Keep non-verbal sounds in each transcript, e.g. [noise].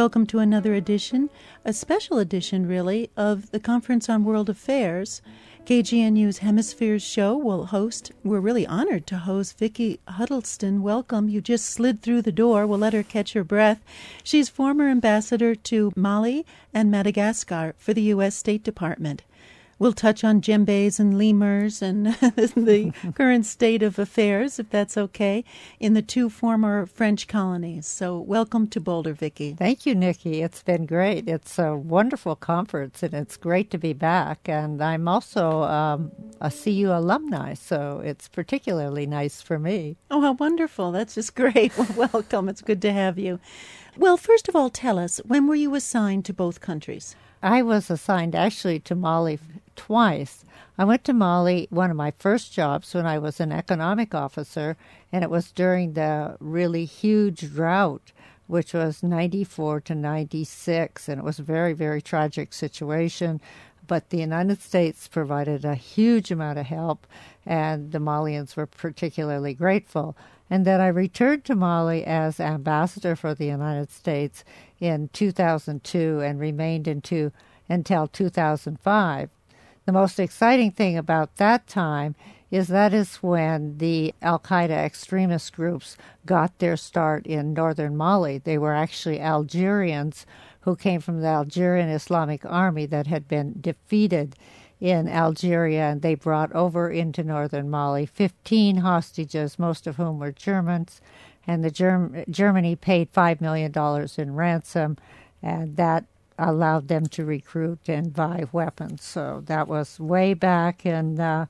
Welcome to another edition, a special edition, really, of the Conference on World Affairs. KGNU's Hemispheres show will host. We're really honored to host Vicki Huddleston. Welcome. You just slid through the door. We'll let her catch her breath. She's former ambassador to Mali and Madagascar for the U.S. State Department. We'll touch on djembes and lemurs and [laughs] the [laughs] current state of affairs, if that's okay, in the two former French colonies. So, welcome to Boulder, Vicki. Thank you, Nikki. It's been great. It's a wonderful conference, and it's great to be back. And I'm also um, a CU alumni, so it's particularly nice for me. Oh, how wonderful! That's just [laughs] great. Well, welcome. It's good to have you. Well, first of all, tell us when were you assigned to both countries? I was assigned actually to Mali twice. I went to Mali, one of my first jobs when I was an economic officer, and it was during the really huge drought, which was 94 to 96, and it was a very, very tragic situation. But the United States provided a huge amount of help, and the Malians were particularly grateful. And then I returned to Mali as ambassador for the United States in 2002 and remained into, until 2005. The most exciting thing about that time is that is when the Al Qaeda extremist groups got their start in northern Mali. They were actually Algerians who came from the Algerian Islamic Army that had been defeated in Algeria, and they brought over into northern Mali 15 hostages, most of whom were Germans, and the Germ- Germany paid $5 million in ransom, and that allowed them to recruit and buy weapons. So that was way back in uh,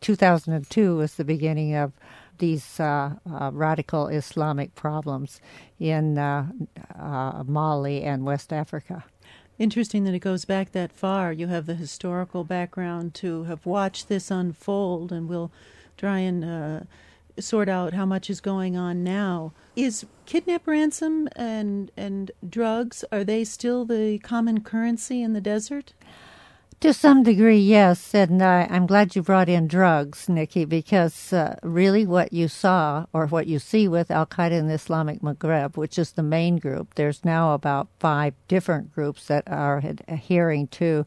2002 was the beginning of these uh, uh, radical Islamic problems in uh, uh, Mali and West Africa. Interesting that it goes back that far. You have the historical background to have watched this unfold, and we'll try and uh, sort out how much is going on now. Is kidnap ransom and and drugs are they still the common currency in the desert? To some degree, yes, and uh, I'm glad you brought in drugs, Nikki, because uh, really what you saw or what you see with Al Qaeda in the Islamic Maghreb, which is the main group, there's now about five different groups that are adhering to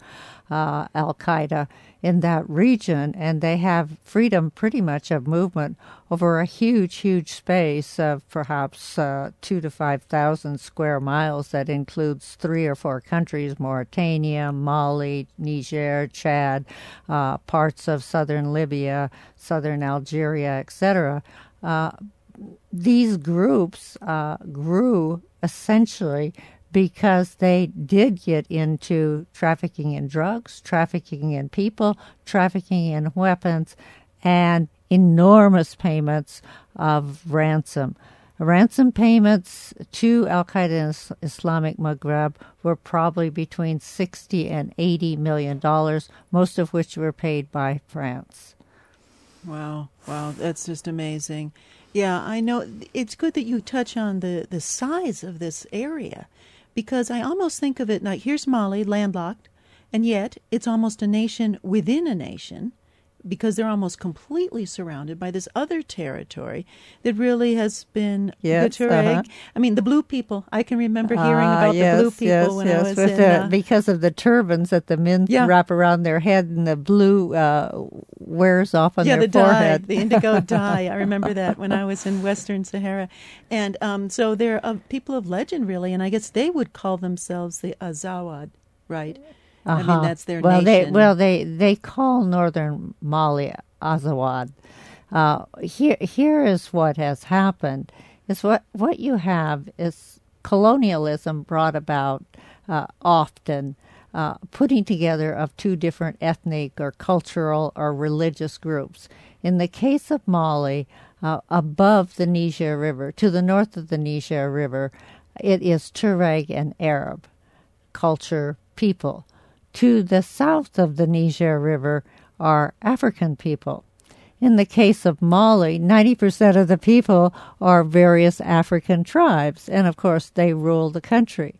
uh, Al Qaeda in that region, and they have freedom pretty much of movement over a huge, huge space of perhaps uh, two to five thousand square miles that includes three or four countries Mauritania, Mali, Niger, Chad, uh, parts of southern Libya, southern Algeria, etc. Uh, these groups uh, grew essentially because they did get into trafficking in drugs, trafficking in people, trafficking in weapons, and enormous payments of ransom. Ransom payments to Al Qaeda and Islamic Maghreb were probably between 60 and 80 million dollars, most of which were paid by France. Wow, wow, that's just amazing. Yeah, I know it's good that you touch on the, the size of this area because I almost think of it like here's Mali landlocked, and yet it's almost a nation within a nation because they're almost completely surrounded by this other territory that really has been yes, the uh-huh. I mean, the blue people. I can remember hearing uh, about yes, the blue people yes, when yes. I was in, the, uh, because of the turbans that the men yeah. wrap around their head and the blue uh, wears off on yeah, their the forehead. Dye, the indigo [laughs] dye. I remember that when I was in Western Sahara, and um, so they're uh, people of legend, really, and I guess they would call themselves the Azawad, right? Uh-huh. I mean, that's their well, nation. they well they they call northern Mali Azawad. Uh, here, here is what has happened: is what what you have is colonialism brought about uh, often. Uh, putting together of two different ethnic or cultural or religious groups. In the case of Mali, uh, above the Niger River, to the north of the Niger River, it is Tuareg and Arab culture people. To the south of the Niger River are African people. In the case of Mali, 90% of the people are various African tribes, and of course, they rule the country.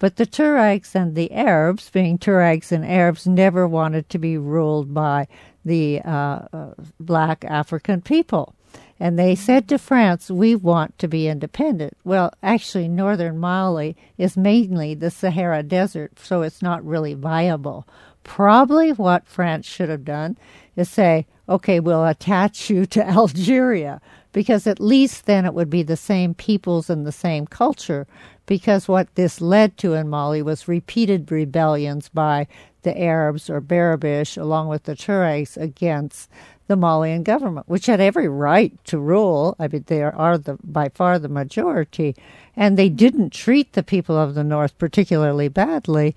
But the Tuaregs and the Arabs, being Tuaregs and Arabs, never wanted to be ruled by the uh, uh, black African people. And they said to France, We want to be independent. Well, actually, northern Mali is mainly the Sahara Desert, so it's not really viable. Probably what France should have done is say, okay, we'll attach you to [laughs] Algeria, because at least then it would be the same peoples and the same culture. Because what this led to in Mali was repeated rebellions by the Arabs or Berbish, along with the Tuaregs, against the Malian government, which had every right to rule. I mean, they are the by far the majority, and they didn't treat the people of the North particularly badly.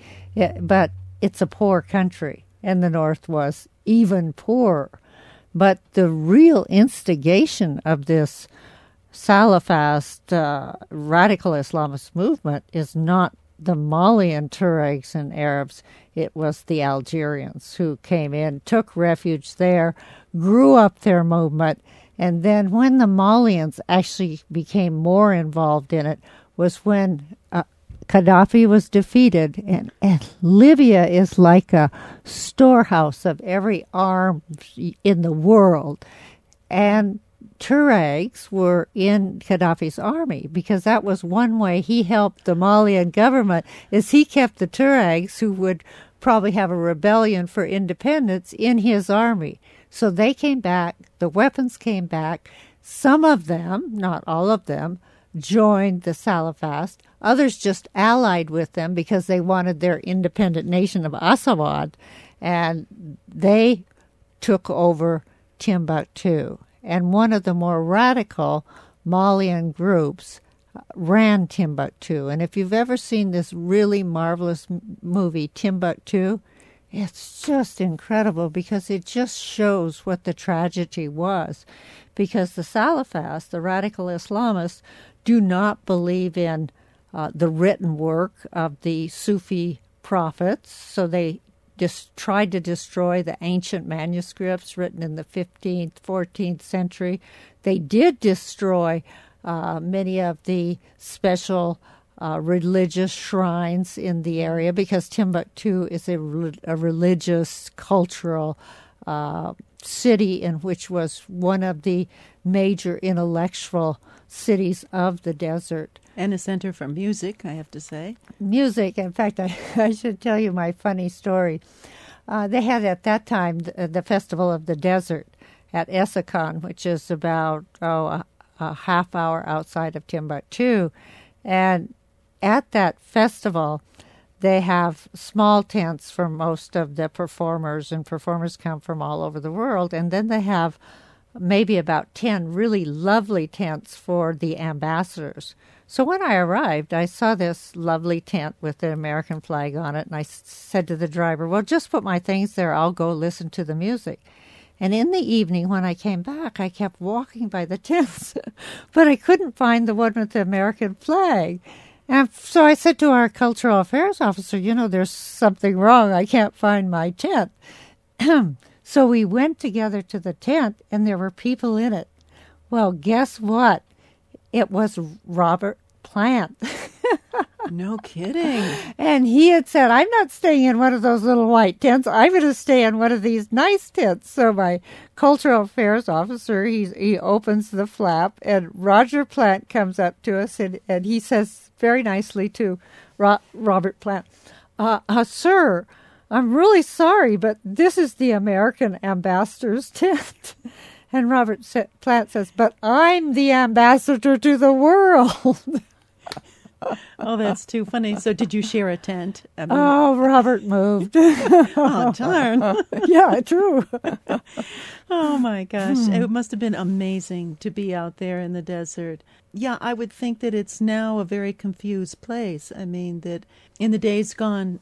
But it's a poor country, and the North was even poorer. But the real instigation of this Salafist uh, radical Islamist movement is not the Malian Tuaregs and Arabs. It was the Algerians who came in, took refuge there, grew up their movement, and then when the Malians actually became more involved in it was when uh, Gaddafi was defeated, and, and Libya is like a storehouse of every arm in the world. And Tuaregs were in Gaddafi's army because that was one way he helped the Malian government is he kept the Tuaregs who would probably have a rebellion for independence in his army. So they came back, the weapons came back. Some of them, not all of them, joined the Salafist. Others just allied with them because they wanted their independent nation of Azawad, and they took over Timbuktu and one of the more radical Malian groups uh, ran Timbuktu. And if you've ever seen this really marvelous movie, Timbuktu, it's just incredible because it just shows what the tragedy was. Because the Salafists, the radical Islamists, do not believe in uh, the written work of the Sufi prophets, so they just tried to destroy the ancient manuscripts written in the 15th, 14th century. They did destroy uh, many of the special uh, religious shrines in the area because Timbuktu is a, a religious, cultural uh, city in which was one of the major intellectual cities of the desert. And a center for music, I have to say. Music. In fact, I, [laughs] I should tell you my funny story. Uh, they had at that time the, the, Festival of the Desert at Essakane, which is about oh a, a half hour outside of Timbuktu, and at that festival, they have small tents for most of the performers, and performers come from all over the world. And then they have maybe about 10 really lovely tents for the ambassadors. So when I arrived, I saw this lovely tent with the American flag on it, and I said to the driver, Well, just put my things there. I'll go listen to the music. And in the evening, when I came back, I kept walking by the [laughs] tents, but I couldn't find the one with the American flag. And so I said to our cultural affairs officer, You know, there's something wrong. I can't find my tent. [clears throat] So we went together to the tent, and there were people in it. Well, guess what? It was Robert Plant. [laughs] no kidding. And he had said, I'm not staying in one of those little white tents. I'm going to stay in one of these nice tents. So my cultural affairs officer, he, he opens the flap, and Roger Plant comes up to us, and, and he says very nicely to Ro- Robert Plant, uh, uh, Sir, I'm really sorry, but this is the American ambassador's [laughs] tent. And Robert Plant says, But I'm the ambassador to the world. [laughs] oh, that's too funny. So, did you share a tent? I mean, oh, Robert moved. [laughs] oh, darn. [laughs] yeah, true. [laughs] oh, my gosh. Hmm. It must have been amazing to be out there in the desert. Yeah, I would think that it's now a very confused place. I mean, that in the days gone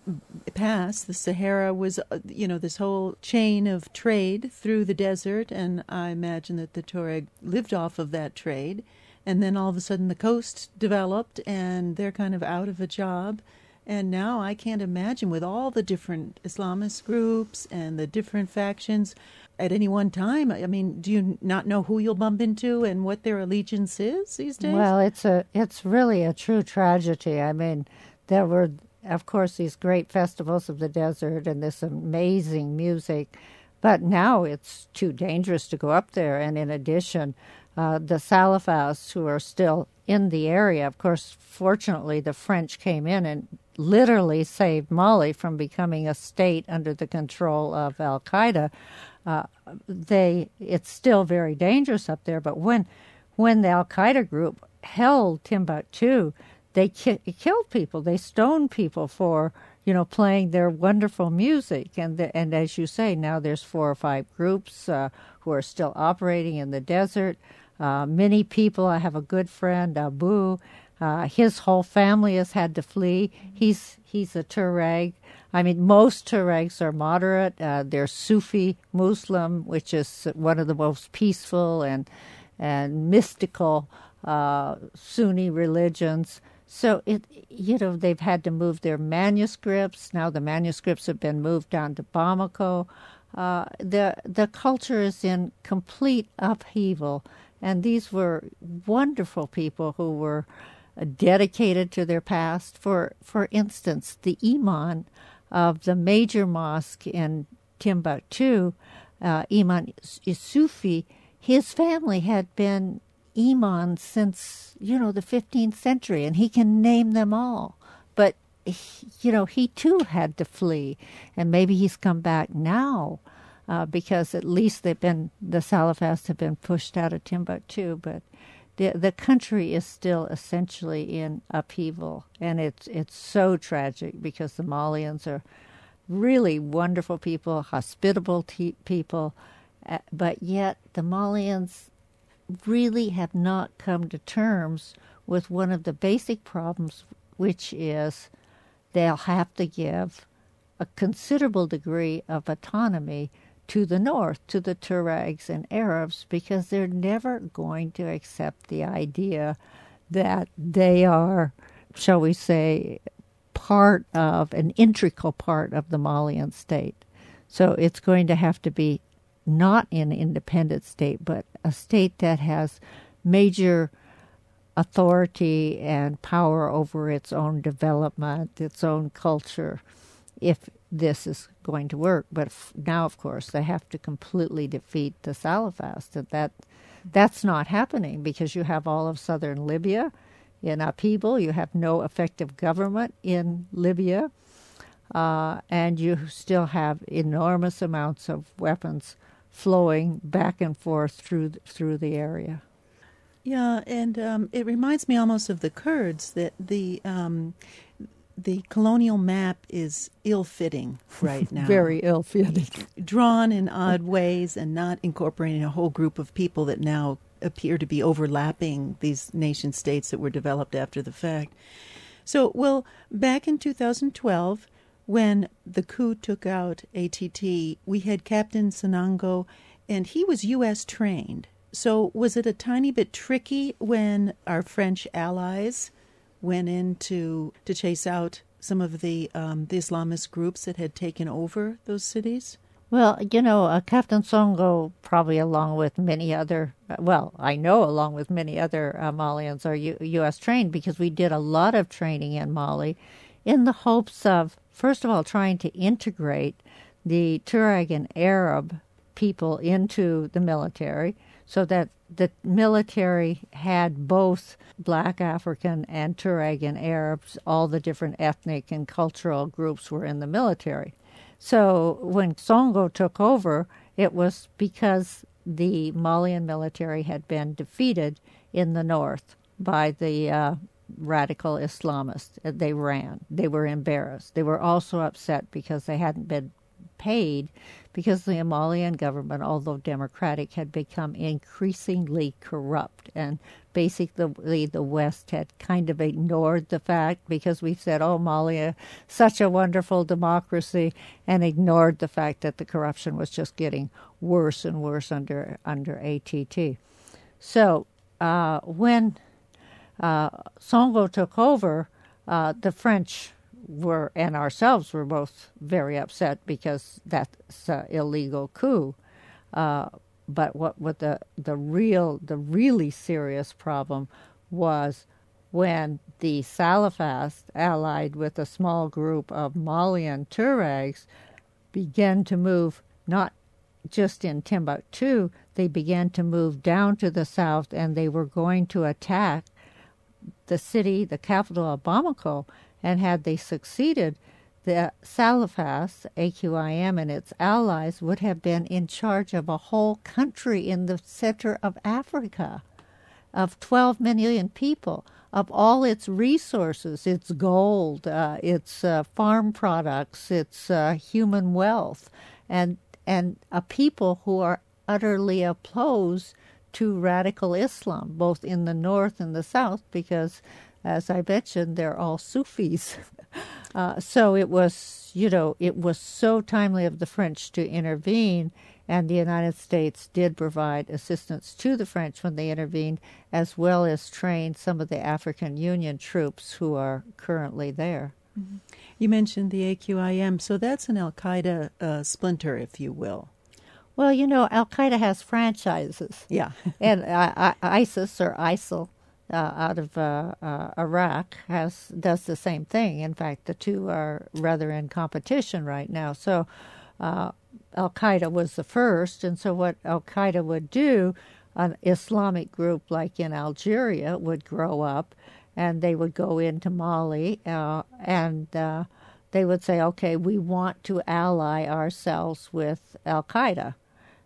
past, the Sahara was, uh, you know, this whole chain of trade through the desert, and I imagine that the Tuareg lived off of that trade and then all of a sudden the coast developed and they're kind of out of a job and now I can't imagine with all the different Islamist groups and the different factions at any one time. I mean, do you not know who you'll bump into and what their allegiance is these days? Well, it's a it's really a true tragedy. I mean, there were of course these great festivals of the desert and this amazing music, But now it's too dangerous to go up there. And in addition, uh, the Salafists who are still in the area, of course, fortunately, the French came in and literally saved Mali from becoming a state under the control of Al Qaeda. Uh, they it's still very dangerous up there. But when when the Al Qaeda group held Timbuktu, they ki- killed people. They stoned people for you know playing their wonderful music. And the, and as you say, now there's four or five groups uh, who are still operating in the desert. Uh, many people. I have a good friend, Abu. Uh, his whole family has had to flee. He's he's a Tuareg. I mean, most Tuaregs are moderate. Uh, they're Sufi Muslim, which is one of the most peaceful and and mystical uh, Sunni religions. So it, you know, they've had to move their manuscripts. Now the manuscripts have been moved down to Bamako. Uh, the the culture is in complete upheaval, and these were wonderful people who were dedicated to their past. For for instance, the Iman of the major mosque in Timbuktu, uh, Imam Isufi, his family had been imams since you know the 15th century, and he can name them all. But he, you know he too had to flee, and maybe he's come back now. Uh, because at least they've been the Salafists have been pushed out of Timbuktu, but the the country is still essentially in upheaval, and it's it's so tragic because the Malians are really wonderful people, hospitable people, uh, but yet the Malians really have not come to terms with one of the basic problems, which is they'll have to give a considerable degree of autonomy to the north, to the Tuaregs and Arabs, because they're never going to accept the idea that they are, shall we say, part of an integral part of the Malian state. So it's going to have to be not an independent state, but a state that has major authority and power over its own development, its own culture, if this is going to work. But now, of course, they have to completely defeat the Salafists. That, that that's not happening because you have all of southern Libya in upheaval. You have no effective government in Libya, uh, and you still have enormous amounts of weapons flowing back and forth through through the area. Yeah, and um, it reminds me almost of the Kurds that the um, the colonial map is ill-fitting right [laughs] now. Very ill-fitting. Drawn in odd ways and not incorporating a whole group of people that now appear to be overlapping these nation states that were developed after the fact. So, well, back in 2012, when the coup took out ATT, we had Captain Sanogo, and he was U.S. trained. So, was it a tiny bit tricky when our French allies went in to, to chase out some of the um, the Islamist groups that had taken over those cities? Well, you know, uh, Captain Sanogo, probably along with many other, well, I know along with many other uh, Malians are U- U.S. trained because we did a lot of training in Mali in the hopes of, first of all, trying to integrate the Tuareg and Arab people into the military so that the military had both black African and Tuareg Arabs, all the different ethnic and cultural groups were in the military. So when Sanogo took over, it was because the Malian military had been defeated in the north by the uh, radical Islamists. They ran. They were embarrassed. They were also upset because they hadn't been paid because the Malian government, although democratic, had become increasingly corrupt. And basically, the West had kind of ignored the fact because we said, oh, Mali, such a wonderful democracy, and ignored the fact that the corruption was just getting worse and worse under, under ATT. So uh, when uh, Sanogo took over, uh, the French were and ourselves were both very upset because that's an illegal coup. Uh, but what what the the real the really serious problem was when the Salafists, allied with a small group of Malian Tuaregs, began to move not just in Timbuktu, they began to move down to the south and they were going to attack the city, the capital of Bamako. And had they succeeded, the Salafas, AQIM, and its allies would have been in charge of a whole country in the center of Africa of 12 million people, of all its resources, its gold, uh, its uh, farm products, its uh, human wealth, and, and a people who are utterly opposed to radical Islam, both in the north and the south, because, as I mentioned, they're all Sufis. [laughs] Uh, so it was, you know, it was so timely of the French to intervene, and the United States did provide assistance to the French when they intervened, as well as train some of the African Union troops who are currently there. Mm-hmm. You mentioned the AQIM, so that's an Al Qaeda uh, splinter, if you will. Well, you know, Al Qaeda has franchises. Yeah. [laughs] and uh, ISIS or ISIL uh, out of uh, uh, Iraq has does the same thing. In fact, the two are rather in competition right now. So, uh, Al Qaeda was the first, and so what Al Qaeda would do, an Islamic group like in Algeria would grow up, and they would go into Mali, uh, and uh, they would say, "Okay, we want to ally ourselves with Al Qaeda."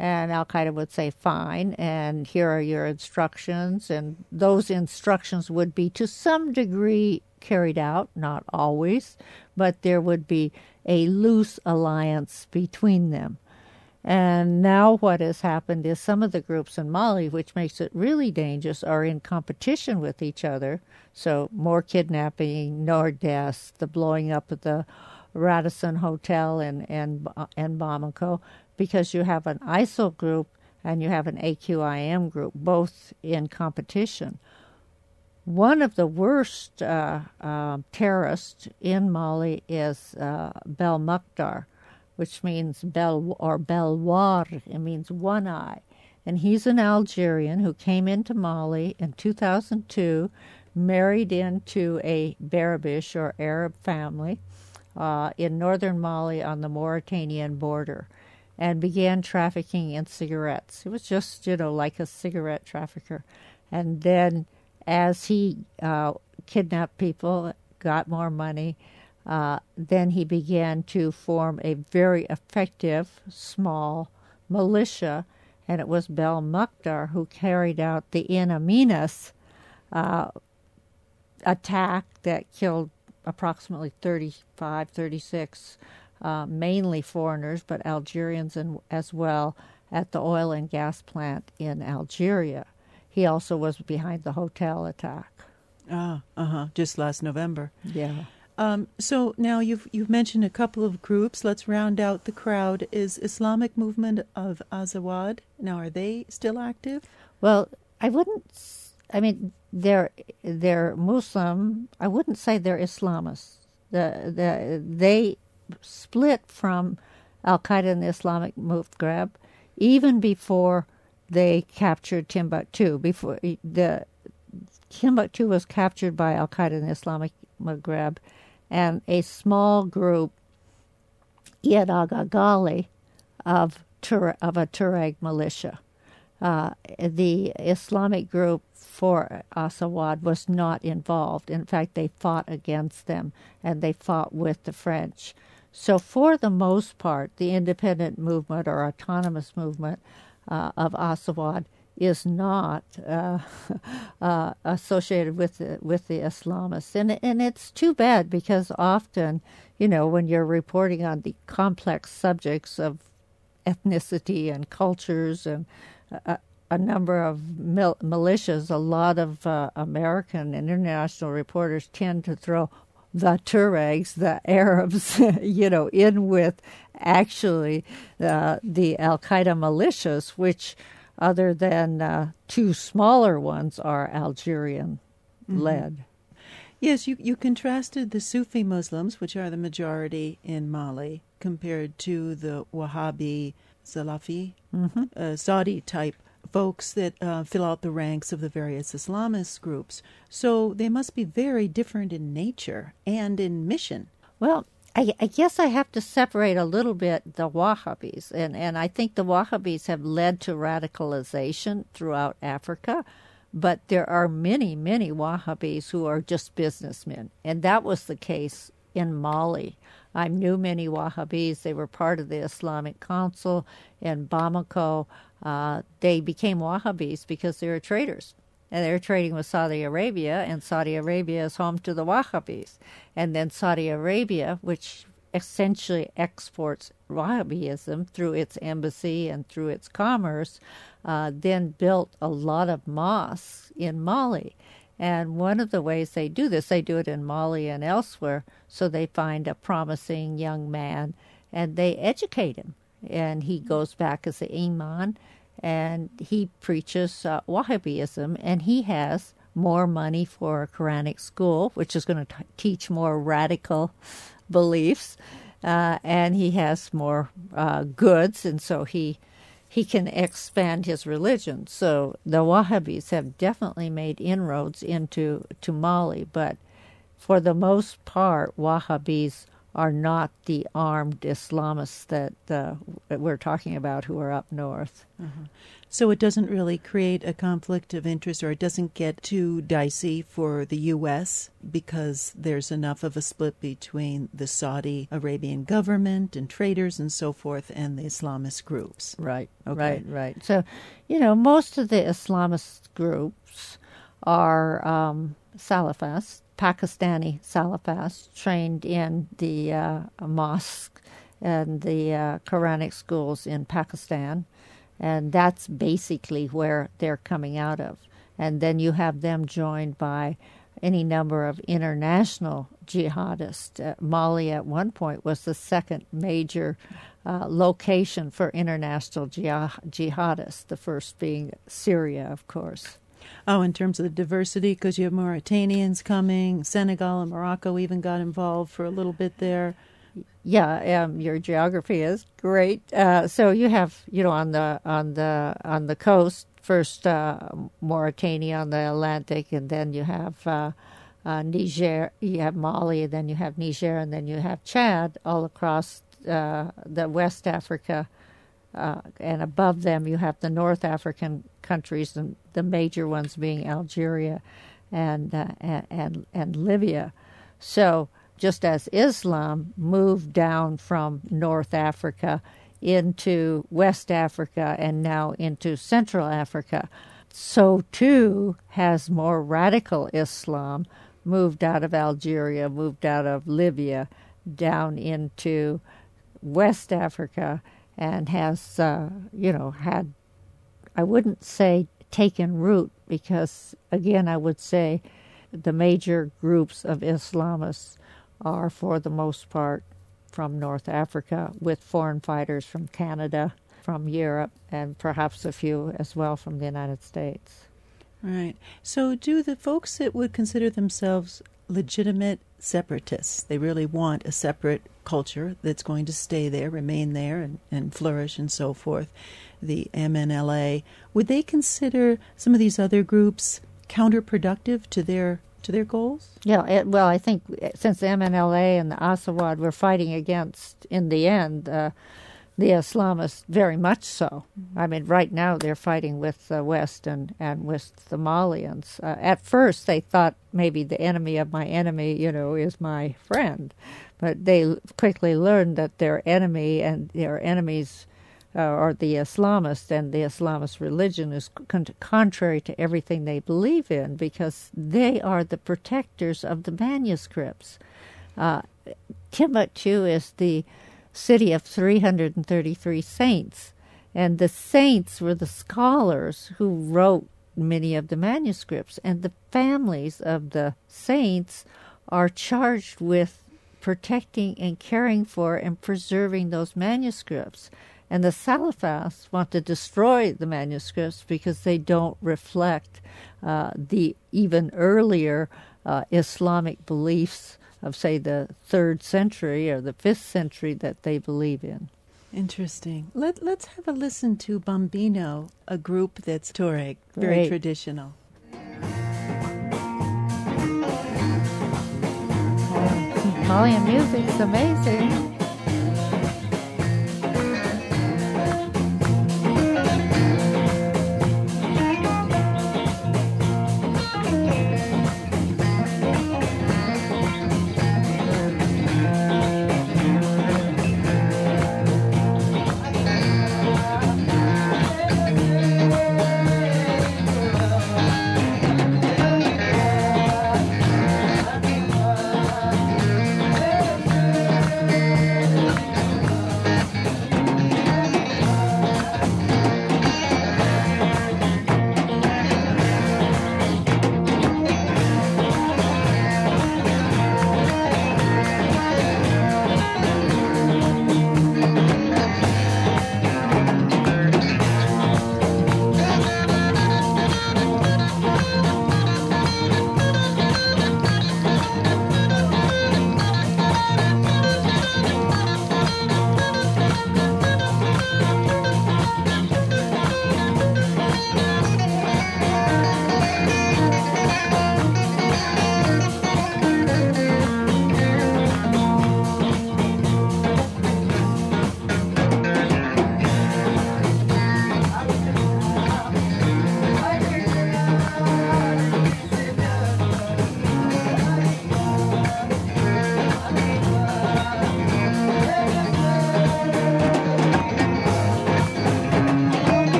And Al Qaeda would say, fine, and here are your instructions. And those instructions would be to some degree carried out, not always, but there would be a loose alliance between them. And now what has happened is some of the groups in Mali, which makes it really dangerous, are in competition with each other. So more kidnapping, more deaths, the blowing up of the Radisson Hotel in, in, in Bamako because you have an ISIL group and you have an AQIM group, both in competition. One of the worst uh, uh, terrorists in Mali is uh, Belmokhtar, which means Bel or Belwar. It means one eye, and he's an Algerian who came into Mali in 2002, married into a Berbish or Arab family uh, in northern Mali on the Mauritanian border and began trafficking in cigarettes. It was just, you know, like a cigarette trafficker. And then as he uh, kidnapped people, got more money, uh, then he began to form a very effective small militia, and it was Belmokhtar who carried out the In Amenas uh, attack that killed approximately 35, 36 uh, mainly foreigners, but Algerians and, as well, at the oil and gas plant in Algeria. He also was behind the hotel attack. Ah, uh huh. Just last November. Yeah. Um, so now you've you've mentioned a couple of groups. Let's round out the crowd. Is Islamic Movement of Azawad now? Are they still active? Well, I wouldn't. I mean, they're they're Muslim. I wouldn't say they're Islamists. The the they split from Al Qaeda and the Islamic Maghreb even before they captured Timbuktu. Before the Timbuktu was captured by Al Qaeda and the Islamic Maghreb, and a small group, Iyad Agha of of a Tuareg militia. Uh, the Islamic group for Azawad was not involved. In fact, they fought against them and they fought with the French. So, for the most part, the independent movement or autonomous movement uh, of Azawad is not uh, [laughs] uh, associated with the, with the Islamists, and and it's too bad because often, you know, when you're reporting on the complex subjects of ethnicity and cultures and a, a number of mil- militias, a lot of uh, American and international reporters tend to throw the Tuaregs, the Arabs, [laughs] you know, in with actually uh, the Al Qaeda militias, which, other than uh, two smaller ones, are Algerian led. Mm-hmm. Yes, you, you contrasted the Sufi Muslims, which are the majority in Mali, compared to the Wahhabi, Salafi, mm-hmm. uh, Saudi type folks that uh, fill out the ranks of the various Islamist groups. So they must be very different in nature and in mission. Well, I, I, guess I have to separate a little bit the Wahhabis, and, and I think the Wahhabis have led to radicalization throughout Africa, but there are many, many Wahhabis who are just businessmen, and that was the case in Mali. I knew many Wahhabis. They were part of the Islamic Council in Bamako. Uh, they became Wahhabis because they were traders and they're trading with Saudi Arabia, and Saudi Arabia is home to the Wahhabis. And then Saudi Arabia, which essentially exports Wahhabism through its embassy and through its commerce, uh, then built a lot of mosques in Mali. And one of the ways they do this, they do it in Mali and elsewhere, so they find a promising young man and they educate him. And he goes back as an imam and he preaches uh, Wahhabism, and he has more money for a Quranic school, which is going to teach more radical beliefs, uh, and he has more uh, goods, and so he he can expand his religion. So the Wahhabis have definitely made inroads into to Mali, but for the most part, Wahhabis are not the armed Islamists that uh, we're talking about who are up north. Uh-huh. So it doesn't really create a conflict of interest or it doesn't get too dicey for the U.S. because there's enough of a split between the Saudi Arabian government and traders and so forth and the Islamist groups. Right, okay. right, right. So, you know, most of the Islamist groups are um, Salafists Pakistani Salafis trained in the uh, mosque and the uh, Quranic schools in Pakistan. And that's basically where they're coming out of. And then you have them joined by any number of international jihadists. Uh, Mali, at one point, was the second major uh, location for international jihadists, the first being Syria, of course. Oh, in terms of the diversity, because you have Mauritanians coming, Senegal and Morocco even got involved for a little bit there. Yeah, um, your geography is great. Uh, so you have, you know, on the on the on the coast, first uh, Mauritania on the Atlantic, and then you have uh, uh Niger, you have Mali, and then you have Niger, and then you have Chad all across uh, the West Africa uh, and above them you have the North African countries, and the major ones being Algeria and uh, and and Libya. So just as Islam moved down from North Africa into West Africa and now into Central Africa, so too has more radical Islam moved out of Algeria, moved out of Libya, down into West Africa and has, uh, you know, had, I wouldn't say taken root because, again, I would say the major groups of Islamists are, for the most part, from North Africa, with foreign fighters from Canada, from Europe, and perhaps a few as well from the United States. Right. So, do the folks that would consider themselves legitimate separatists. They really want a separate culture that's going to stay there, remain there, and, and flourish and so forth. The MNLA. Would they consider some of these other groups counterproductive to their to their goals? Yeah, it, well, I think since the MNLA and the Azawad were fighting against, in the end, uh, the Islamists very much so. I mean, right now they're fighting with the West and, and with the Malians. Uh, at first, they thought maybe the enemy of my enemy, you know, is my friend. But they quickly learned that their enemy and their enemies uh, are the Islamists, and the Islamist religion is con- contrary to everything they believe in because they are the protectors of the manuscripts. Uh, Timbuktu is the city of 333 saints. And the saints were the scholars who wrote many of the manuscripts. And the families of the saints are charged with protecting and caring for and preserving those manuscripts. And the Salafists want to destroy the manuscripts because they don't reflect uh, the even earlier uh, Islamic beliefs of, say, the third century or the fifth century that they believe in. Interesting. Let, let's have a listen to Bombino, a group that's Tuareg, very Great. traditional. Malian music is amazing.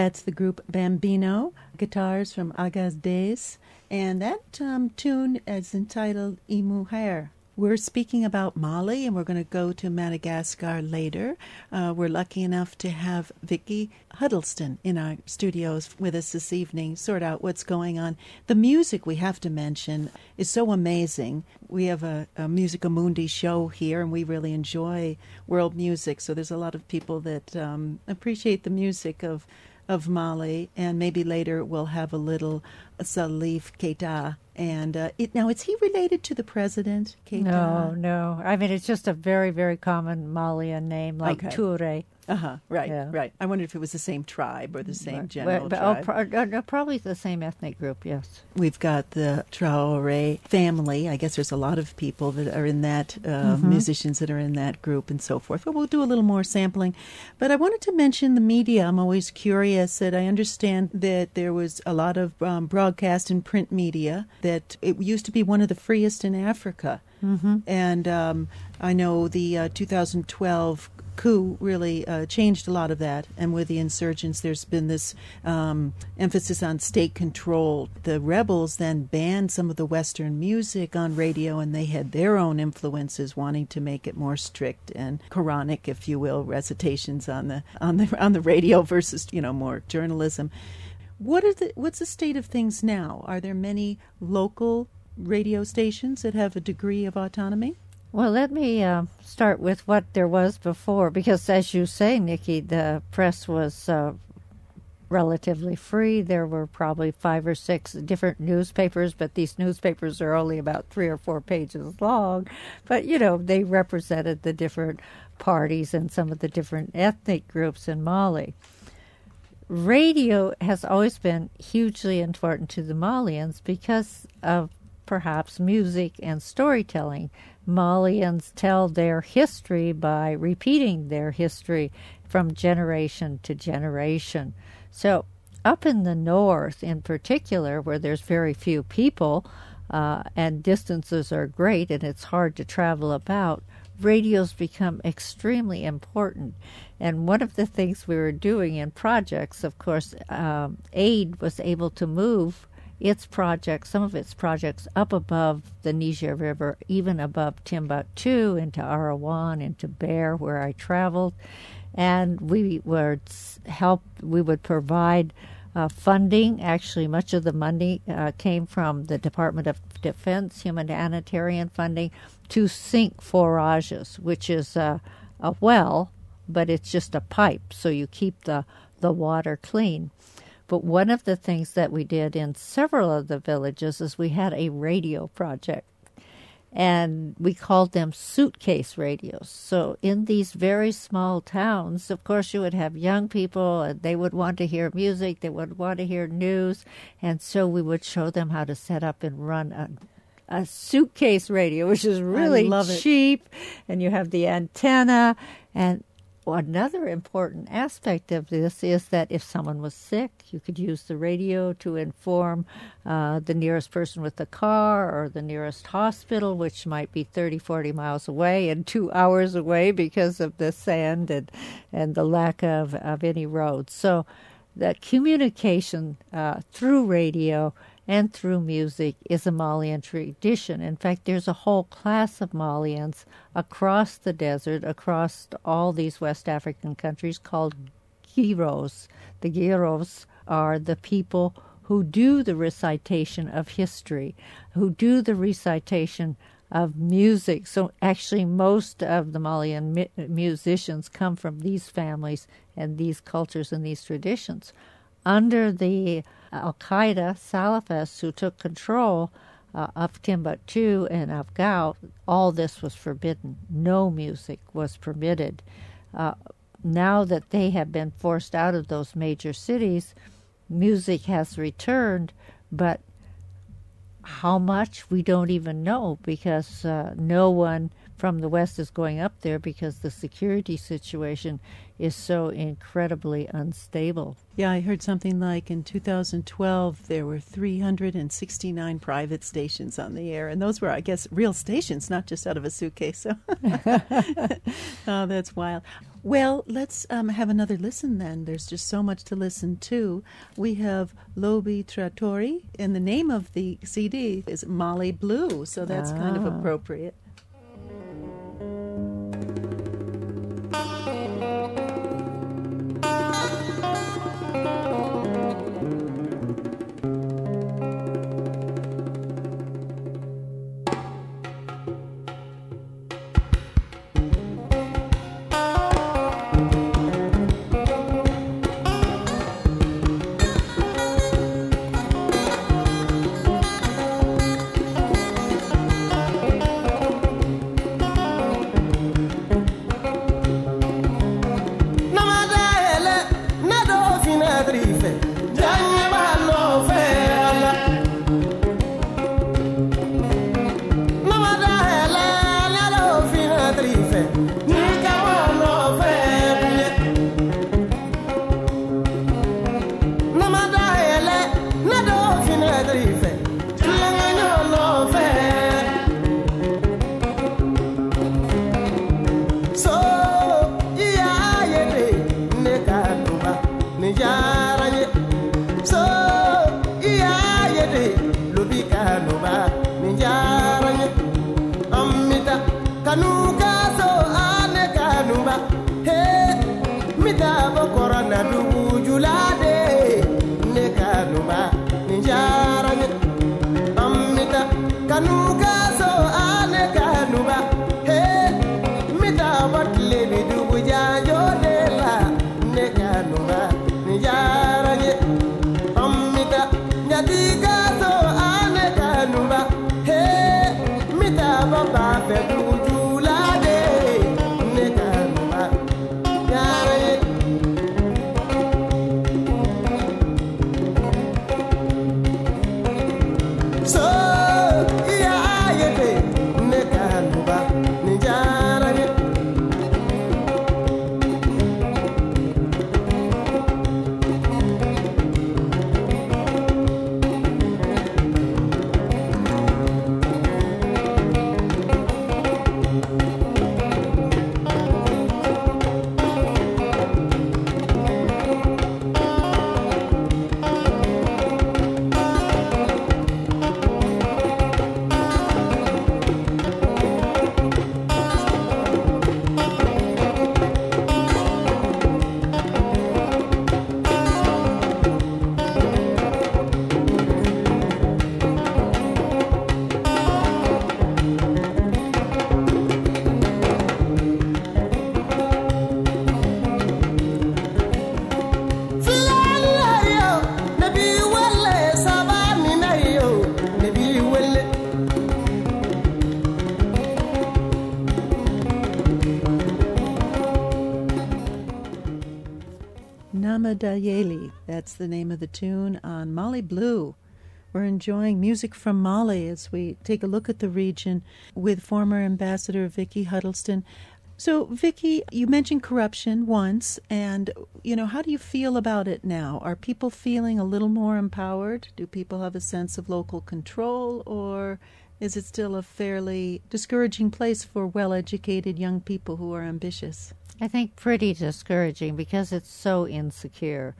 That's the group Bombino, guitars from Agadez and that um, tune is entitled Imuhar. We're speaking about Mali, and we're going to go to Madagascar later. Uh, we're lucky enough to have Vicki Huddleston in our studios with us this evening, sort out what's going on. The music we have to mention is so amazing. We have a, a Musica show here, and we really enjoy world music. So there's a lot of people that um, appreciate the music of of Mali, and maybe later we'll have a little Salif Keita. And uh, it, now, is he related to the president, Keita? No, no. I mean, it's just a very, very common Malian name, like Okay. Toure. Uh huh. Right. Yeah. Right. I wondered if it was the same tribe or the same But- general but, oh, tribe. pro- uh, probably the same ethnic group, yes. We've got the Traore family. I guess there's a lot of people that are in that, uh, musicians that are in that group and so forth. But we'll do a little more sampling. But I wanted to mention the media. I'm always curious that I understand that there was a lot of um, broadcast and print media, that it used to be one of the freest in Africa. Mm-hmm. And um, I know the uh, 2012 coup really uh, changed a lot of that. And with the insurgents, there's been this um, emphasis on state control. The rebels then banned some of the Western music on radio, and they had their own influences, wanting to make it more strict and Quranic, if you will, recitations on the on the on the radio versus you know more journalism. What are the what's the state of things now? Are there many local radio stations that have a degree of autonomy? Well, let me uh, start with what there was before, because as you say, Nikki, the press was uh, relatively free. There were probably five or six different newspapers, but these newspapers are only about three or four pages long. But, you know, they represented the different parties and some of the different ethnic groups in Mali. Radio has always been hugely important to the Malians because of perhaps music and storytelling. Malians tell their history by repeating their history from generation to generation. So, up in the north, in particular, where there's very few people uh, and distances are great and it's hard to travel about, radios become extremely important. And one of the things we were doing in projects, of course, um, AID was able to move its projects, some of its projects, up above the Niger River, even above Timbuktu, into Arawan, into Ber, where I traveled. And we would help, we would provide uh, funding. Actually, much of the money uh, came from the Department of Defense humanitarian funding to sink forages, which is a, a well, but it's just a pipe, so you keep the, the water clean. But one of the things that we did in several of the villages is we had a radio project. And we called them suitcase radios. So, in these very small towns, of course, you would have young people, and they would want to hear music, they would want to hear news. And so, we would show them how to set up and run a a suitcase radio, which is really cheap, and you have the antenna. And another important aspect of this is that if someone was sick, you could use the radio to inform uh, the nearest person with the car or the nearest hospital, which might be 30, 40 miles away and two [laughs] hours away because of the sand and, and the lack of, of any roads. So that communication uh, through radio and through music is a Malian tradition. In fact, there's a whole class of Malians across the desert, across all these West African countries called Griots. The Griots are the people who do the recitation of history, who do the recitation of music. So actually, most of the Malian mi- musicians come from these families and these cultures and these traditions. Under the Al Qaeda Salafists who took control uh, of Timbuktu and of Gao, all this was forbidden. No music was permitted. Uh, now that they have been forced out of those major cities, music has returned, but how much we don't even know because uh, no one from the West is going up there because the security situation is so incredibly unstable. Yeah, I heard something like in 2012 there were 369 private stations on the air, and those were, I guess, real stations, not just out of a suitcase. So, [laughs] oh, that's wild. Well, let's um, have another listen then. There's just so much to listen to. We have Lobi Traoré, and the name of the CD is Mali Blue, so that's kind of Ah. appropriate. I know That's the name of the tune on Mali Blue. We're enjoying music from Mali as we take a look at the region with former Ambassador Vicki Huddleston. So, Vicki, you mentioned corruption once, and you know, how do you feel about it now? Are people feeling a little more empowered? Do people have a sense of local control, or is it still a fairly discouraging place for well educated young people who are ambitious? I think pretty discouraging because it's so insecure.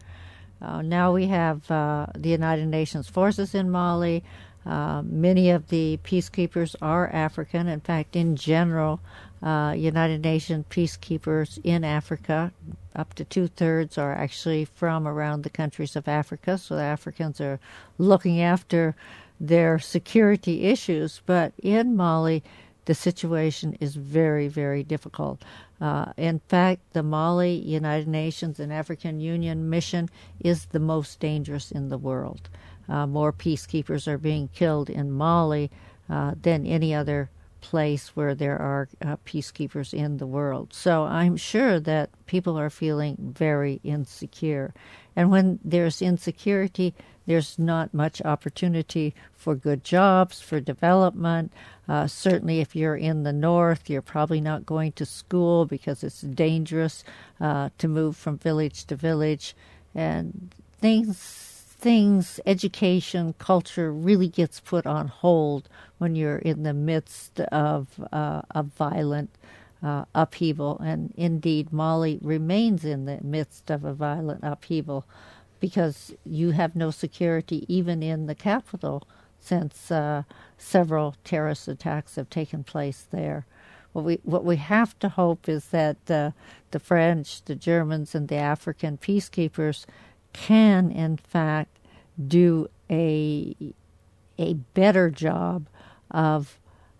Uh, now we have uh, the United Nations forces in Mali. Uh, many of the peacekeepers are African. In fact, in general, uh, United Nations peacekeepers in Africa, up to two thirds, are actually from around the countries of Africa. So the Africans are looking after their security issues. But in Mali, the situation is very, very difficult. Uh, in fact, the Mali United Nations and African Union mission is the most dangerous in the world. Uh, more peacekeepers are being killed in Mali uh, than any other place where there are uh, peacekeepers in the world. So I'm sure that people are feeling very insecure. And when there's insecurity, there's not much opportunity for good jobs, for development. Uh, certainly, if you're in the north, you're probably not going to school because it's dangerous uh, to move from village to village. And things, things, education, culture really gets put on hold when you're in the midst of uh, a violent uh, upheaval. And indeed, Mali remains in the midst of a violent upheaval because you have no security even in the capital since uh, several terrorist attacks have taken place there. What we what we have to hope is that uh, the French, the Germans, and the African peacekeepers can, in fact, do a a better job of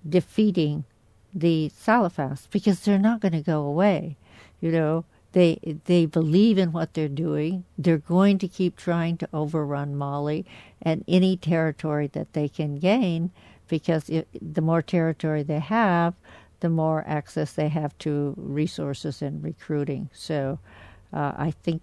defeating the Salafists because they're not going to go away. You know, they they believe in what they're doing. They're going to keep trying to overrun Mali and any territory that they can gain because it, the more territory they have, the more access they have to resources and recruiting. So uh, I think,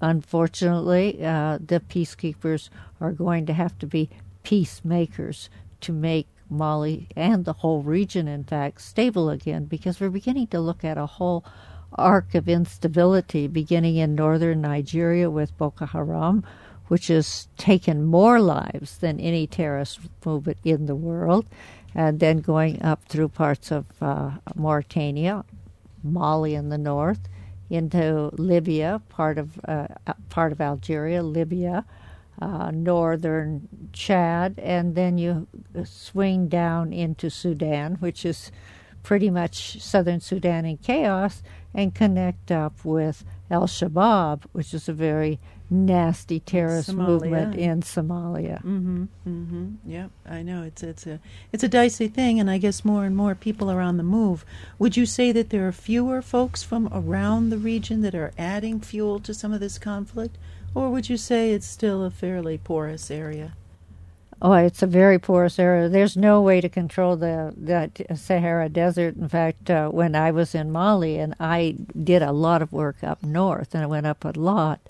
unfortunately, uh, the peacekeepers are going to have to be peacemakers to make Mali and the whole region, in fact, stable again because we're beginning to look at a whole arc of instability beginning in northern Nigeria with Boko Haram, which has taken more lives than any terrorist movement in the world, and then going up through parts of uh, Mauritania, Mali in the north, into Libya, part of uh, part of Algeria, Libya, uh, northern Chad, and then you swing down into Sudan, which is pretty much southern Sudan in chaos, and connect up with Al Shabaab, which is a very nasty terrorist Somalia. movement in Somalia. Mm-hmm. Mm-hmm. Yep, I know it's it's a it's a dicey thing, and I guess more and more people are on the move. Would you say that there are fewer folks from around the region that are adding fuel to some of this conflict, or would you say it's still a fairly porous area? Oh, it's a very porous area. There's no way to control the that Sahara Desert. In fact, uh, when I was in Mali and I did a lot of work up north, and I went up a lot,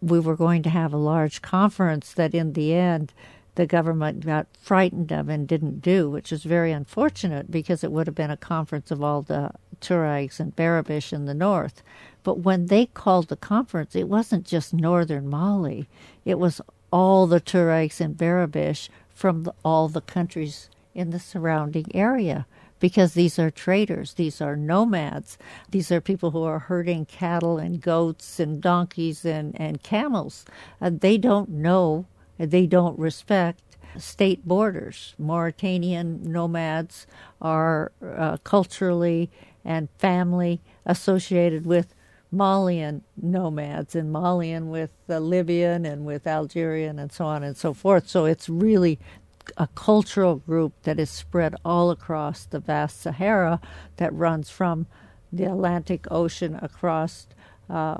we were going to have a large conference that, in the end, the government got frightened of and didn't do, which is very unfortunate because it would have been a conference of all the Tuaregs and Berabiche in the north. But when they called the conference, it wasn't just northern Mali; it was all the Tuaregs and Berabiche from the, all the countries in the surrounding area because these are traders, these are nomads, these are people who are herding cattle and goats and donkeys and, and camels. Uh, they don't know, they don't respect state borders. Mauritanian nomads are uh, culturally and family associated with Malian nomads and Malian with uh, Libyan and with Algerian and so on and so forth. So it's really a cultural group that is spread all across the vast Sahara that runs from the Atlantic Ocean across uh,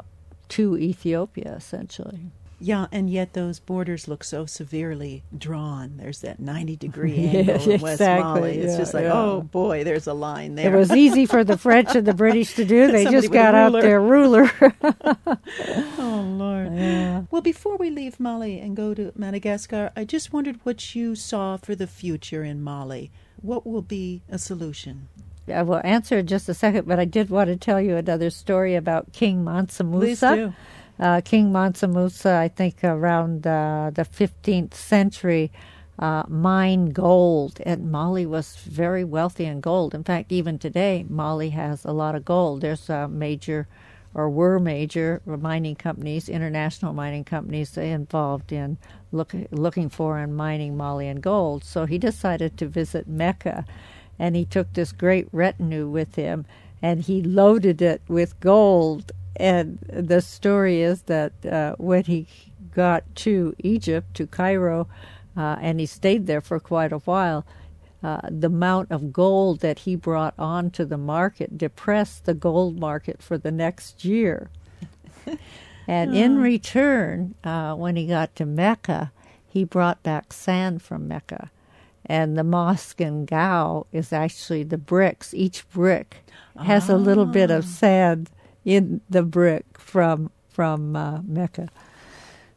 to Ethiopia, essentially. Yeah, and yet those borders look so severely drawn. There's that 90 degree Yeah, [laughs] angle in West exactly. Mali. It's Yeah, just like, yeah. oh boy, there's a line there. It was easy for the [laughs] French and the British to do. They just got out their ruler. [laughs] oh, Lord. yeah. Well, before we leave Mali and go to Madagascar, I just wondered what you saw for the future in Mali. What will be a solution? I will answer in just a second, but I did want to tell you another story about King Mansa Please Musa. Uh, King Mansa Musa, I think around uh, the 15th century, uh, mined gold, and Mali was very wealthy in gold. In fact, even today, Mali has a lot of gold. There's uh, major, or were major, mining companies, international mining companies involved in look, looking for and mining Malian gold. So he decided to visit Mecca, and he took this great retinue with him, and he loaded it with gold. And the story is that uh, when he got to Egypt, to Cairo, uh, and he stayed there for quite a while, uh, the amount of gold that he brought onto the market depressed the gold market for the next year. [laughs] and in return, uh, when he got to Mecca, he brought back sand from Mecca. And the mosque in Gao is actually the bricks. Each brick has a little bit of sand in the brick from from uh, Mecca.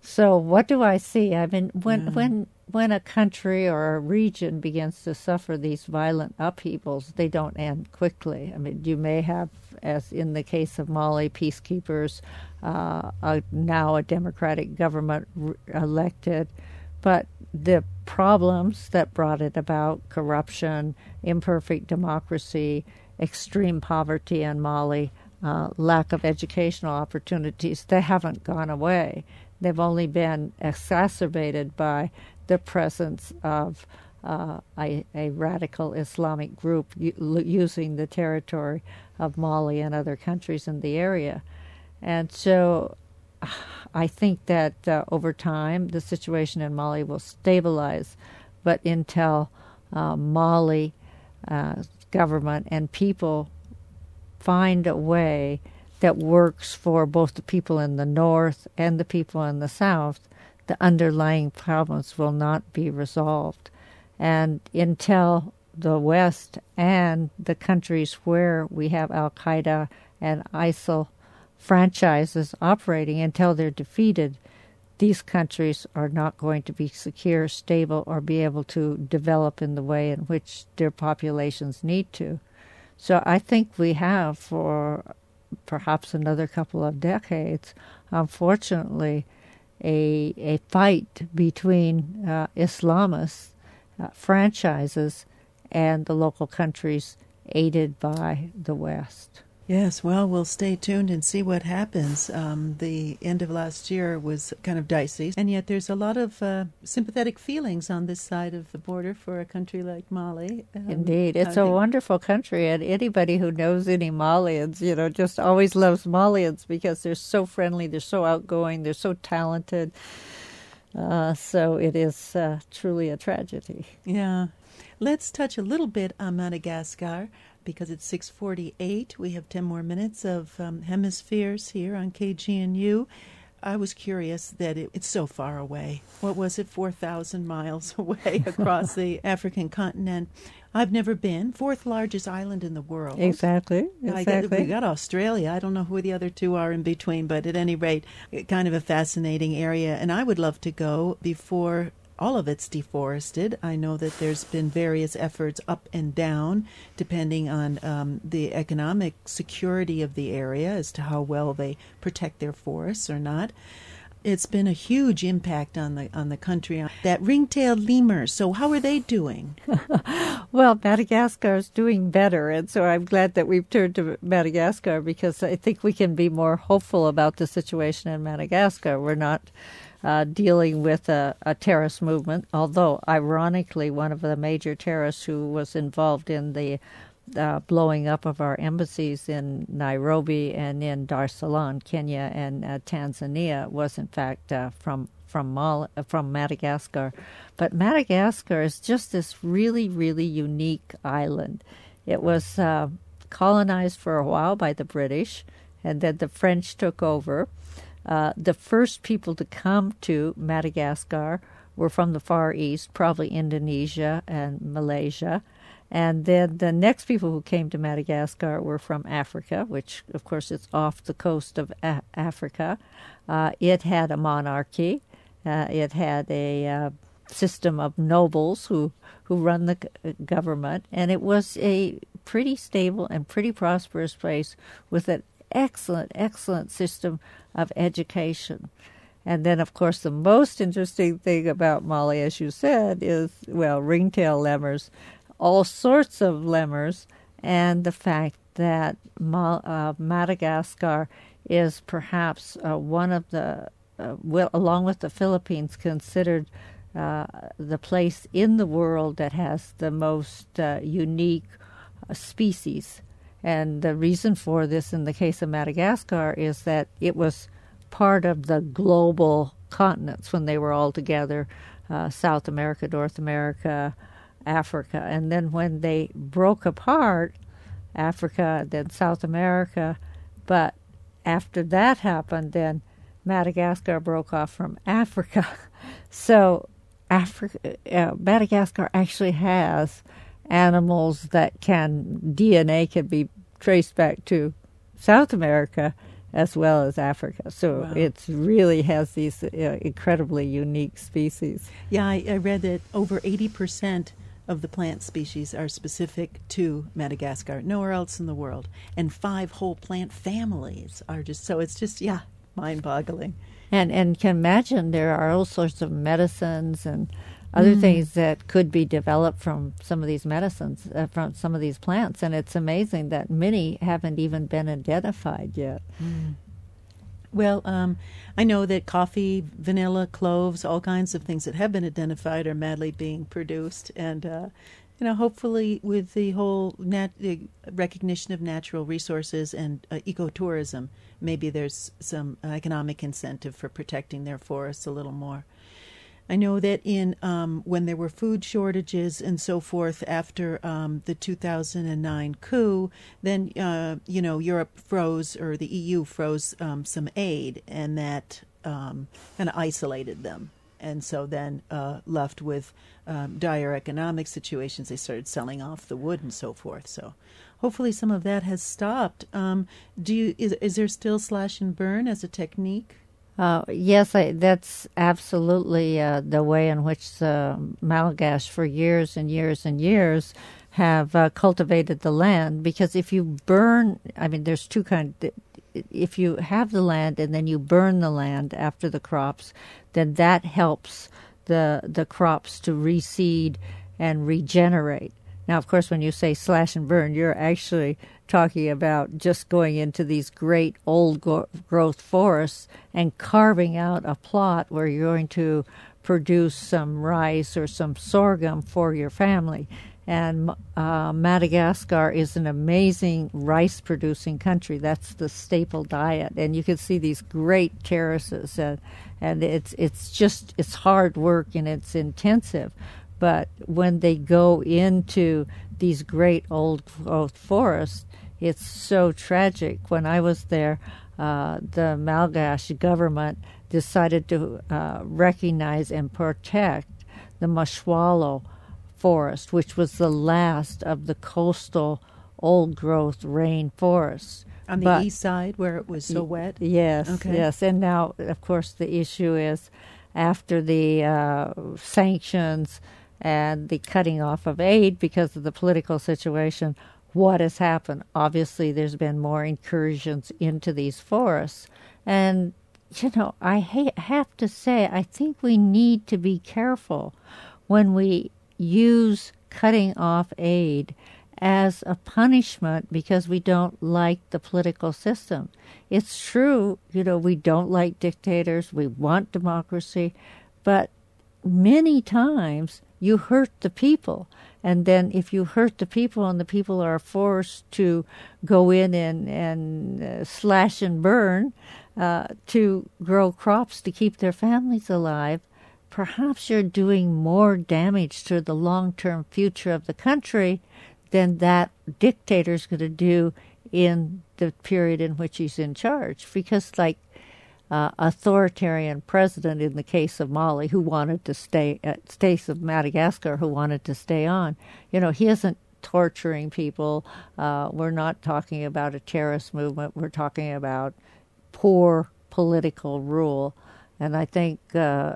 So what do I see? I mean, when when when a country or a region begins to suffer these violent upheavals, they don't end quickly. I mean, you may have, as in the case of Mali, peacekeepers, uh, a, now a democratic government r- elected, but the problems that brought it about corruption, imperfect democracy, extreme poverty in Mali, uh, lack of educational opportunities they haven't gone away. They've only been exacerbated by the presence of uh, a, a radical Islamic group u- using the territory of Mali and other countries in the area. And so I think that uh, over time the situation in Mali will stabilize, but until uh, Mali uh, government and people find a way that works for both the people in the north and the people in the south, the underlying problems will not be resolved. And until the West and the countries where we have Al Qaeda and ISIL franchises operating until they're defeated, these countries are not going to be secure, stable, or be able to develop in the way in which their populations need to. So I think we have for perhaps another couple of decades, unfortunately, a a fight between uh, Islamists, uh, franchises, and the local countries aided by the West. Yes, well, we'll stay tuned and see what happens. Um, the end of last year was kind of dicey, and yet there's a lot of uh, sympathetic feelings on this side of the border for a country like Mali. Um, Indeed, it's a wonderful country, and anybody who knows any Malians, you know, just always loves Malians because they're so friendly, they're so outgoing, they're so talented. Uh, so it is uh, truly a tragedy. Yeah. Let's touch a little bit on Madagascar because it's 6:48. We have 10 more minutes of um, hemispheres here on KGNU. I was curious that it, it's so far away. What was it? 4,000 miles [laughs] away across the [laughs] African continent. I've never been. Fourth largest island in the world. Exactly. Exactly. we got Australia. I don't know who the other two are in between, but at any rate, kind of a fascinating area. And I would love to go before all of it's deforested. I know that there's been various efforts up and down, depending on um, the economic security of the area as to how well they protect their forests or not. It's been a huge impact on the on the country. That ring-tailed lemur. So how are they doing? [laughs] Well, Madagascar is doing better, and so I'm glad that we've turned to Madagascar because I think we can be more hopeful about the situation in Madagascar. We're not uh, dealing with a, a terrorist movement, although, ironically, one of the major terrorists who was involved in the uh, blowing up of our embassies in Nairobi and in Dar es Salaam, Kenya, and uh, Tanzania was in fact uh, from from Mal- uh, from Madagascar. But Madagascar is just this really, really unique island. It was uh, colonized for a while by the British, and then the French took over. Uh, the first people to come to Madagascar were from the Far East, probably Indonesia and Malaysia. And then the next people who came to Madagascar were from Africa, which, of course, is off the coast of a- Africa. Uh, it had a monarchy. Uh, it had a uh, system of nobles who who run the government, and it was a pretty stable and pretty prosperous place with an excellent, excellent system of education. And then, of course, the most interesting thing about Mali, as you said, is well, ringtail lemurs, all sorts of lemurs, and the fact that uh, Madagascar is perhaps uh, one of the, uh, well, along with the Philippines, considered uh, the place in the world that has the most uh, unique uh, species. And the reason for this in the case of Madagascar is that it was part of the global continents when they were all together uh, South America, North America, Africa. And then when they broke apart, Africa, then South America, but after that happened, then Madagascar broke off from Africa. [laughs] so Africa, uh, Madagascar actually has animals that can DNA can be traced back to South America as well as Africa. So wow. it really has these uh, incredibly unique species. Yeah, I, I read that over 80% of the plant species are specific to Madagascar, nowhere else in the world. And five whole plant families are just so it's just, yeah, mind boggling and and can imagine there are all sorts of medicines and other mm. things that could be developed from some of these medicines uh, from some of these plants and it's amazing that many haven't even been identified yet mm. well um, i know that coffee vanilla cloves all kinds of things that have been identified are madly being produced and uh, you know, hopefully with the whole nat- the recognition of natural resources and uh, ecotourism, maybe there's some economic incentive for protecting their forests a little more. I know that in um, when there were food shortages and so forth after um, the 2009 coup, then uh, you know Europe froze or the EU froze um, some aid, and that um, kind of isolated them and so then uh, left with um, dire economic situations, they started selling off the wood and so forth. So hopefully some of that has stopped. Um, do you is, is there still slash and burn as a technique? Uh, yes, I, that's absolutely uh, the way in which the Malgache for years and years and years have uh, cultivated the land. Because if you burn, I mean, there's two kinds if you have the land and then you burn the land after the crops, then that helps the the crops to reseed and regenerate. Now, of course, when you say slash and burn, you're actually talking about just going into these great old growth forests and carving out a plot where you're going to produce some rice or some sorghum for your family. And uh, Madagascar is an amazing rice producing country. That's the staple diet. And you can see these great terraces. And, and it's, it's just, it's hard work and it's intensive. But when they go into these great old growth forests, it's so tragic. When I was there, uh, the Malgache government decided to uh, recognize and protect the Masoala forest, which was the last of the coastal old growth rain forests. On the but, east side where it was so wet? Yes, okay. yes. And now, of course, the issue is after the uh, sanctions and the cutting off of aid because of the political situation, what has happened? Obviously, there's been more incursions into these forests. And, you know, I ha- have to say, I think we need to be careful when we use cutting off aid as a punishment because we don't like the political system. It's true, you know, we don't like dictators, we want democracy, but many times you hurt the people. And then if you hurt the people and the people are forced to go in and, and uh, slash and burn uh, to grow crops to keep their families alive, perhaps you're doing more damage to the long term future of the country than that dictator's going to do in the period in which he's in charge. Because, like, uh, authoritarian president in the case of Mali who wanted to stay, at case of Madagascar who wanted to stay on. You know, he isn't torturing people. Uh, we're not talking about a terrorist movement. We're talking about poor political rule. And I think uh,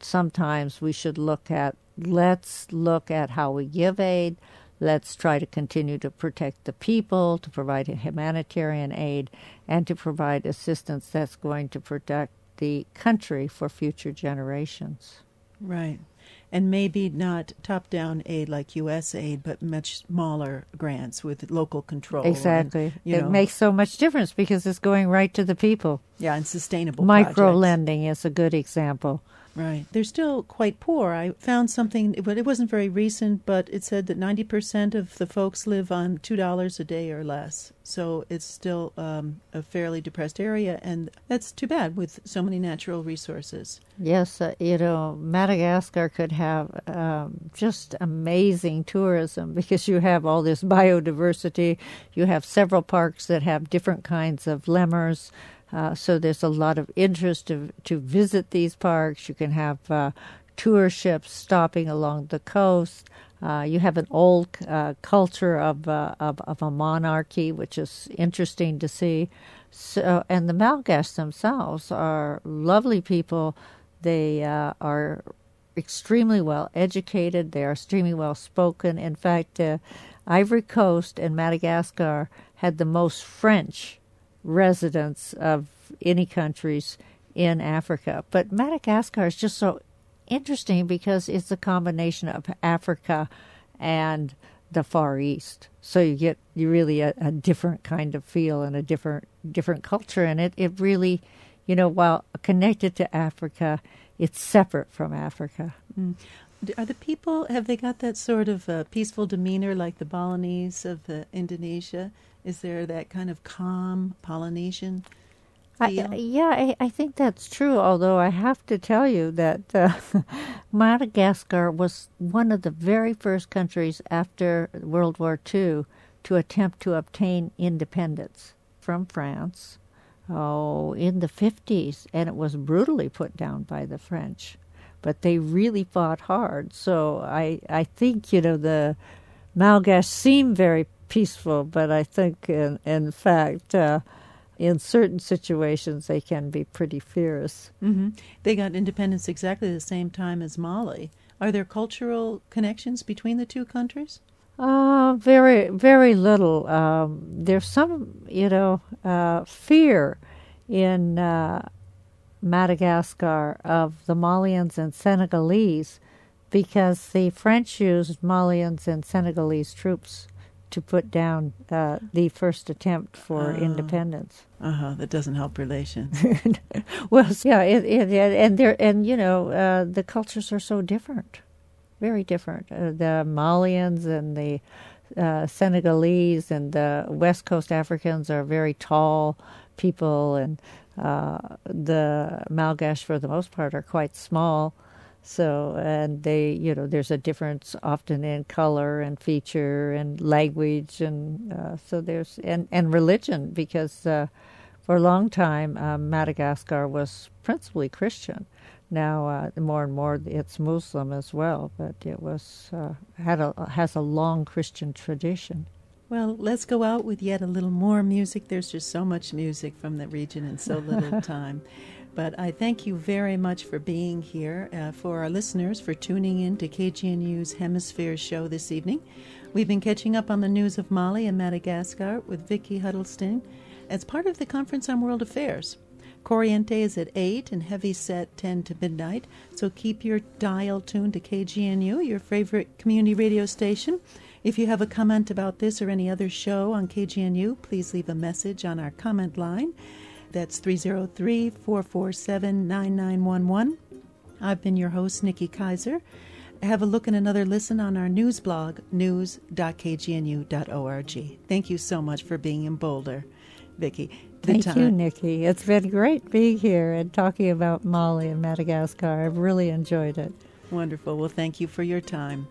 sometimes we should look at let's look at how we give aid. Let's try to continue to protect the people, to provide humanitarian aid, and to provide assistance that's going to protect the country for future generations. Right. And maybe not top down aid like U.S. aid, but much smaller grants with local control. Exactly. And, it know, makes so much difference because it's going right to the people. Yeah, and sustainable. Micro lending is a good example. Right. They're still quite poor. I found something, but it wasn't very recent, but it said that 90% of the folks live on $2 a day or less. So it's still um, a fairly depressed area, and that's too bad with so many natural resources. Yes, uh, you know, Madagascar could have um, just amazing tourism because you have all this biodiversity. You have several parks that have different kinds of lemurs. Uh, so there's a lot of interest to to visit these parks. You can have uh, tour ships stopping along the coast. Uh, you have an old uh, culture of, uh, of, of a monarchy, which is interesting to see. So, and the Malgache themselves are lovely people. They are extremely well educated. They are extremely well spoken. In fact, Ivory Coast and Madagascar had the most French residents of any countries in Africa. But Madagascar is just so interesting because it's a combination of Africa and the Far East. So you get you really a, a different kind of feel and a different different culture, and it it really, you know, while connected to Africa, it's separate from Africa. Mm. Are the people have they got that sort of uh, peaceful demeanor like the Balinese of uh, Indonesia? Is there that kind of calm Polynesian feel? I, yeah, I, I, think that's true. Although I have to tell you that uh, [laughs] Madagascar was one of the very first countries after World War II to attempt to obtain independence from France. Oh, in the 50s, and it was brutally put down by the French. But they really fought hard. So I, I think, you know, the Malgache seem very peaceful, but I think, in, in fact, uh, in certain situations, they can be pretty fierce. Mm-hmm. They got independence exactly the same time as Mali. Are there cultural connections between the two countries? Uh, very, very little. Um, there's some, you know, uh, fear in uh, Madagascar of the Malians and Senegalese because the French used Malians and Senegalese troops to put down uh, the first attempt for uh, independence. Uh huh. That doesn't help relations. [laughs] well, yeah, it, it, and there, and you know, uh, the cultures are so different, very different. Uh, the Malians and the uh, Senegalese and the West Coast Africans are very tall people, and uh, the Malgache, for the most part, are quite small. So, and they, you know, there's a difference often in color and feature and language, and uh, so there's and and religion because uh, for a long time um, Madagascar was principally Christian. Now, uh, more and more it's Muslim as well, but it was uh, had a has a long Christian tradition. Well, let's go out with yet a little more music. There's just so much music from the region in so little [laughs] time. But I thank you very much for being here, uh, for our listeners, for tuning in to KGNU's Hemisphere show this evening. We've been catching up on the news of Mali and Madagascar with Vicki Huddleston as part of the Conference on World Affairs. Corriente is at 8 and Heavy Set 10 to midnight, so keep your dial tuned to KGNU, your favorite community radio station. If you have a comment about this or any other show on KGNU, please leave a message on our comment line. That's 303 447 9911. I've been your host, Nikki Kayser. Have a look and another listen on our news blog, news.kgnu.org. Thank you so much for being in Boulder, Vicki. Thank time. you, Nikki. It's been great being here and talking about Mali and Madagascar. I've really enjoyed it. Wonderful. Well, thank you for your time.